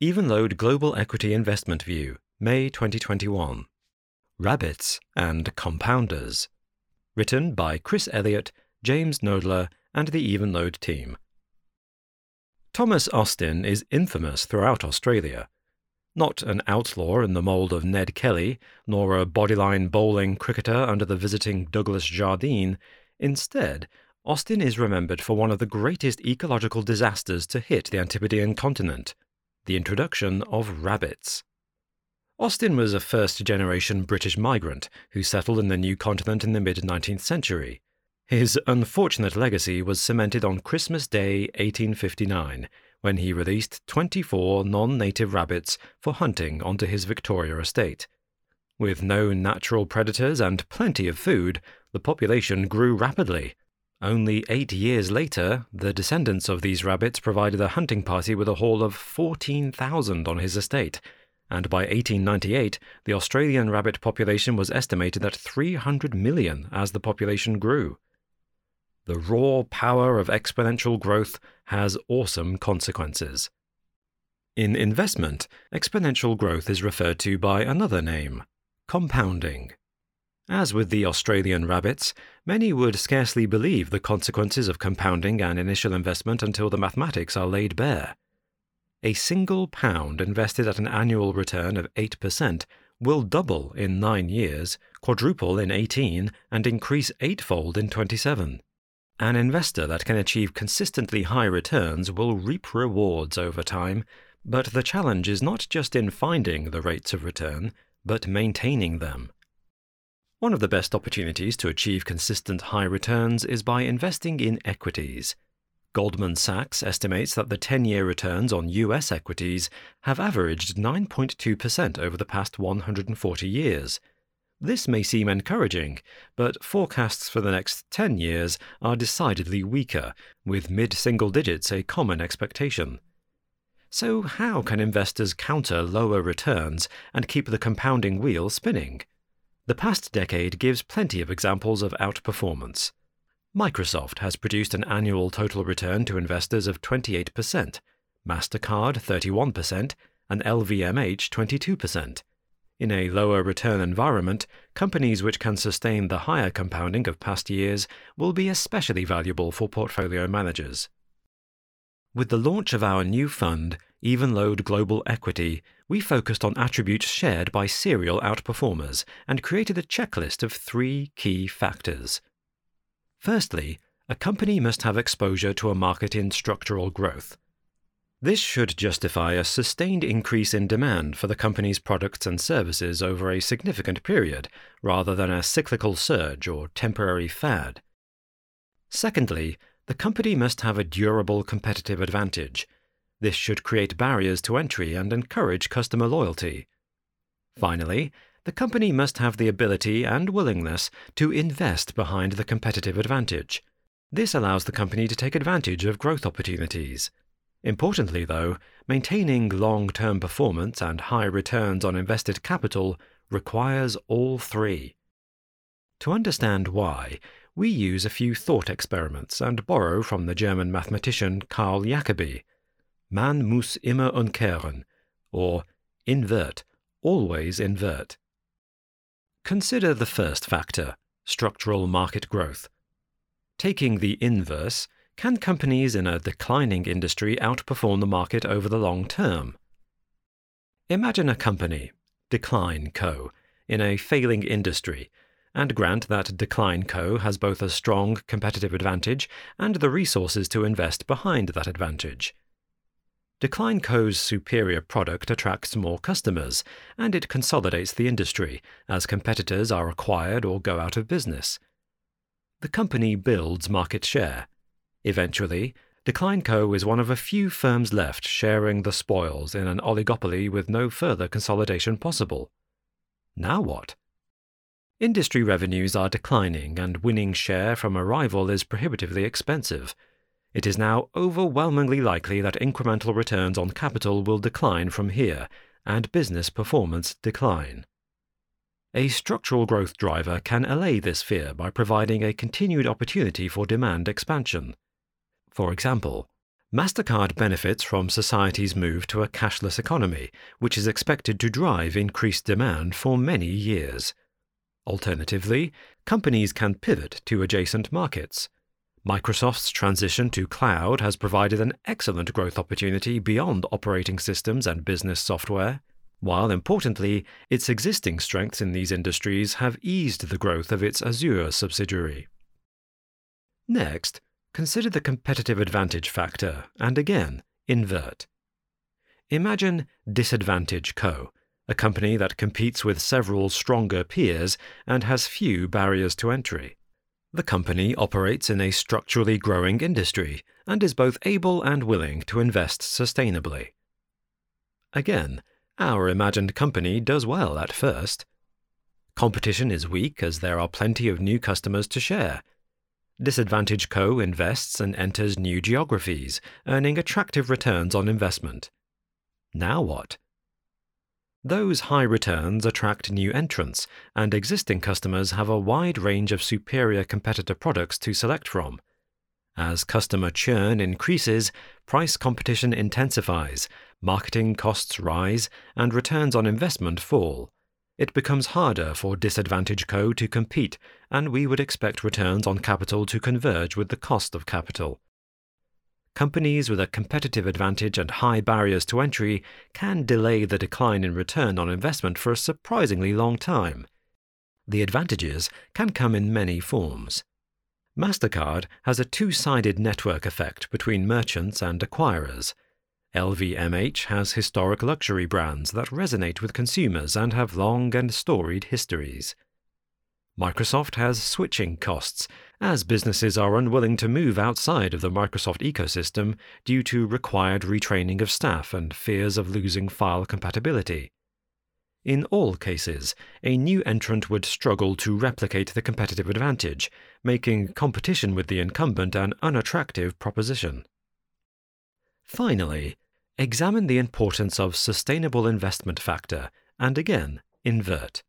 Evenlode Global Equity Investment View, May 2021. Rabbits and Compounders. Written by Chris Elliott, James Knoedler, and the Evenlode team. Thomas Austin is infamous throughout Australia. Not an outlaw in the mould of Ned Kelly, nor a bodyline bowling cricketer under the visiting Douglas Jardine. Instead, Austin is remembered for one of the greatest ecological disasters to hit the Antipodean continent the introduction of rabbits. Austin was a first generation British migrant who settled in the new continent in the mid 19th century. His unfortunate legacy was cemented on Christmas Day 1859 when he released 24 non native rabbits for hunting onto his Victoria estate. With no natural predators and plenty of food, the population grew rapidly. Only eight years later, the descendants of these rabbits provided a hunting party with a haul of 14,000 on his estate, and by 1898 the Australian rabbit population was estimated at 300 million as the population grew. The raw power of exponential growth has awesome consequences. In investment, exponential growth is referred to by another name compounding. As with the Australian rabbits, many would scarcely believe the consequences of compounding an initial investment until the mathematics are laid bare. A single pound invested at an annual return of 8% will double in 9 years, quadruple in 18, and increase eightfold in 27. An investor that can achieve consistently high returns will reap rewards over time, but the challenge is not just in finding the rates of return, but maintaining them. One of the best opportunities to achieve consistent high returns is by investing in equities. Goldman Sachs estimates that the 10 year returns on US equities have averaged 9.2% over the past 140 years. This may seem encouraging, but forecasts for the next 10 years are decidedly weaker, with mid single digits a common expectation. So, how can investors counter lower returns and keep the compounding wheel spinning? The past decade gives plenty of examples of outperformance. Microsoft has produced an annual total return to investors of 28%, MasterCard 31%, and LVMH 22%. In a lower return environment, companies which can sustain the higher compounding of past years will be especially valuable for portfolio managers. With the launch of our new fund, Evenlode Global Equity, we focused on attributes shared by serial outperformers and created a checklist of three key factors. Firstly, a company must have exposure to a market in structural growth. This should justify a sustained increase in demand for the company's products and services over a significant period, rather than a cyclical surge or temporary fad. Secondly, the company must have a durable competitive advantage this should create barriers to entry and encourage customer loyalty. Finally, the company must have the ability and willingness to invest behind the competitive advantage. This allows the company to take advantage of growth opportunities. Importantly, though, maintaining long term performance and high returns on invested capital requires all three. To understand why, we use a few thought experiments and borrow from the German mathematician Carl Jacobi. Man muss immer umkehren, or invert, always invert. Consider the first factor, structural market growth. Taking the inverse, can companies in a declining industry outperform the market over the long term? Imagine a company, Decline Co., in a failing industry, and grant that Decline Co. has both a strong competitive advantage and the resources to invest behind that advantage. Decline Co.'s superior product attracts more customers, and it consolidates the industry as competitors are acquired or go out of business. The company builds market share. Eventually, Decline Co. is one of a few firms left sharing the spoils in an oligopoly with no further consolidation possible. Now what? Industry revenues are declining, and winning share from a rival is prohibitively expensive it is now overwhelmingly likely that incremental returns on capital will decline from here and business performance decline. A structural growth driver can allay this fear by providing a continued opportunity for demand expansion. For example, MasterCard benefits from society's move to a cashless economy, which is expected to drive increased demand for many years. Alternatively, companies can pivot to adjacent markets. Microsoft's transition to cloud has provided an excellent growth opportunity beyond operating systems and business software, while importantly, its existing strengths in these industries have eased the growth of its Azure subsidiary. Next, consider the competitive advantage factor and again, invert. Imagine Disadvantage Co., a company that competes with several stronger peers and has few barriers to entry. The company operates in a structurally growing industry and is both able and willing to invest sustainably. Again, our imagined company does well at first. Competition is weak as there are plenty of new customers to share, Disadvantage Co. invests and enters new geographies, earning attractive returns on investment. Now what? Those high returns attract new entrants, and existing customers have a wide range of superior competitor products to select from. As customer churn increases, price competition intensifies, marketing costs rise, and returns on investment fall it becomes harder for Disadvantage Co. to compete, and we would expect returns on capital to converge with the cost of capital. Companies with a competitive advantage and high barriers to entry can delay the decline in return on investment for a surprisingly long time. The advantages can come in many forms. MasterCard has a two sided network effect between merchants and acquirers. LVMH has historic luxury brands that resonate with consumers and have long and storied histories. Microsoft has switching costs, as businesses are unwilling to move outside of the Microsoft ecosystem due to required retraining of staff and fears of losing file compatibility. In all cases, a new entrant would struggle to replicate the competitive advantage, making competition with the incumbent an unattractive proposition. Finally, examine the importance of sustainable investment factor and again invert.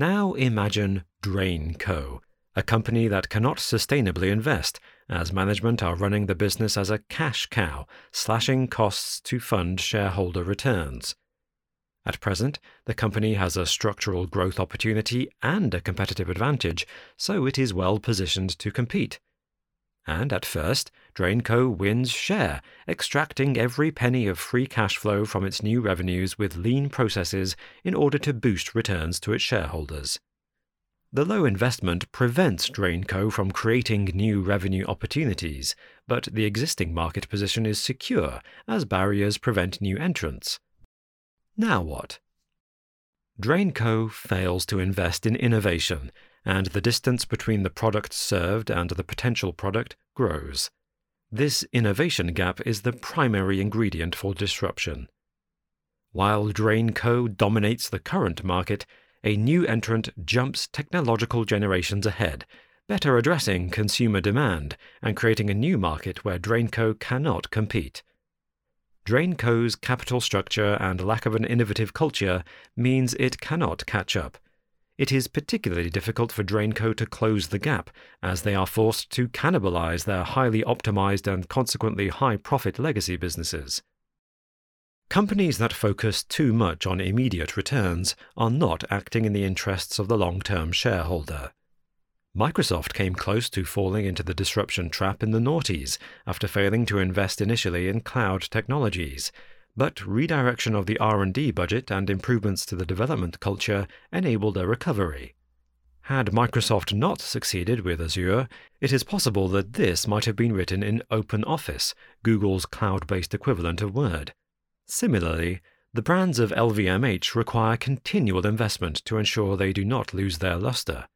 Now imagine Drain Co., a company that cannot sustainably invest, as management are running the business as a cash cow, slashing costs to fund shareholder returns. At present, the company has a structural growth opportunity and a competitive advantage, so it is well positioned to compete and at first, Drainco wins share, extracting every penny of free cash flow from its new revenues with lean processes in order to boost returns to its shareholders. The low investment prevents Drainco from creating new revenue opportunities, but the existing market position is secure as barriers prevent new entrants. Now what? Drainco fails to invest in innovation and the distance between the product served and the potential product grows. This innovation gap is the primary ingredient for disruption. While Drainco dominates the current market, a new entrant jumps technological generations ahead, better addressing consumer demand and creating a new market where Drainco cannot compete. Drainco's capital structure and lack of an innovative culture means it cannot catch up, it is particularly difficult for Drainco to close the gap, as they are forced to cannibalize their highly optimized and consequently high profit legacy businesses. Companies that focus too much on immediate returns are not acting in the interests of the long term shareholder. Microsoft came close to falling into the disruption trap in the noughties after failing to invest initially in cloud technologies, but redirection of the R&D budget and improvements to the development culture enabled a recovery. Had Microsoft not succeeded with Azure, it is possible that this might have been written in OpenOffice, Google's cloud-based equivalent of Word. Similarly, the brands of LVMH require continual investment to ensure they do not lose their luster.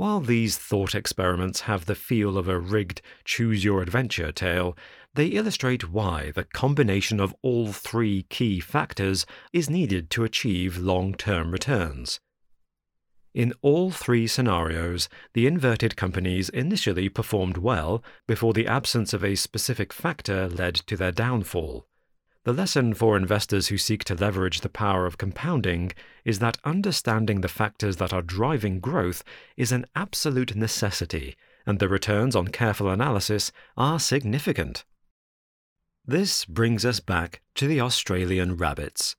While these thought experiments have the feel of a rigged choose your adventure tale, they illustrate why the combination of all three key factors is needed to achieve long term returns. In all three scenarios, the inverted companies initially performed well before the absence of a specific factor led to their downfall. The lesson for investors who seek to leverage the power of compounding is that understanding the factors that are driving growth is an absolute necessity and the returns on careful analysis are significant. This brings us back to the Australian rabbits.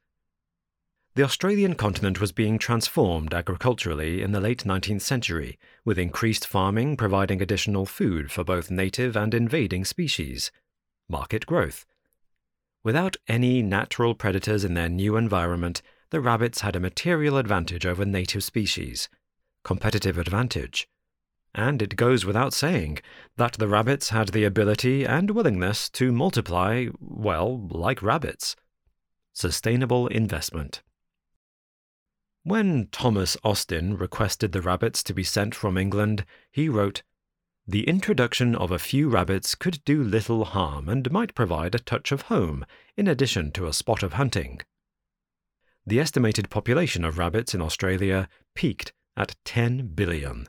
The Australian continent was being transformed agriculturally in the late 19th century, with increased farming providing additional food for both native and invading species. Market growth. Without any natural predators in their new environment, the rabbits had a material advantage over native species. Competitive advantage. And it goes without saying that the rabbits had the ability and willingness to multiply, well, like rabbits. Sustainable investment. When Thomas Austin requested the rabbits to be sent from England, he wrote, The introduction of a few rabbits could do little harm and might provide a touch of home, in addition to a spot of hunting. The estimated population of rabbits in Australia peaked at 10 billion.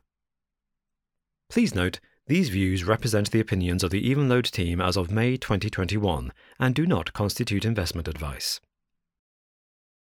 Please note, these views represent the opinions of the Evenlode team as of May 2021 and do not constitute investment advice.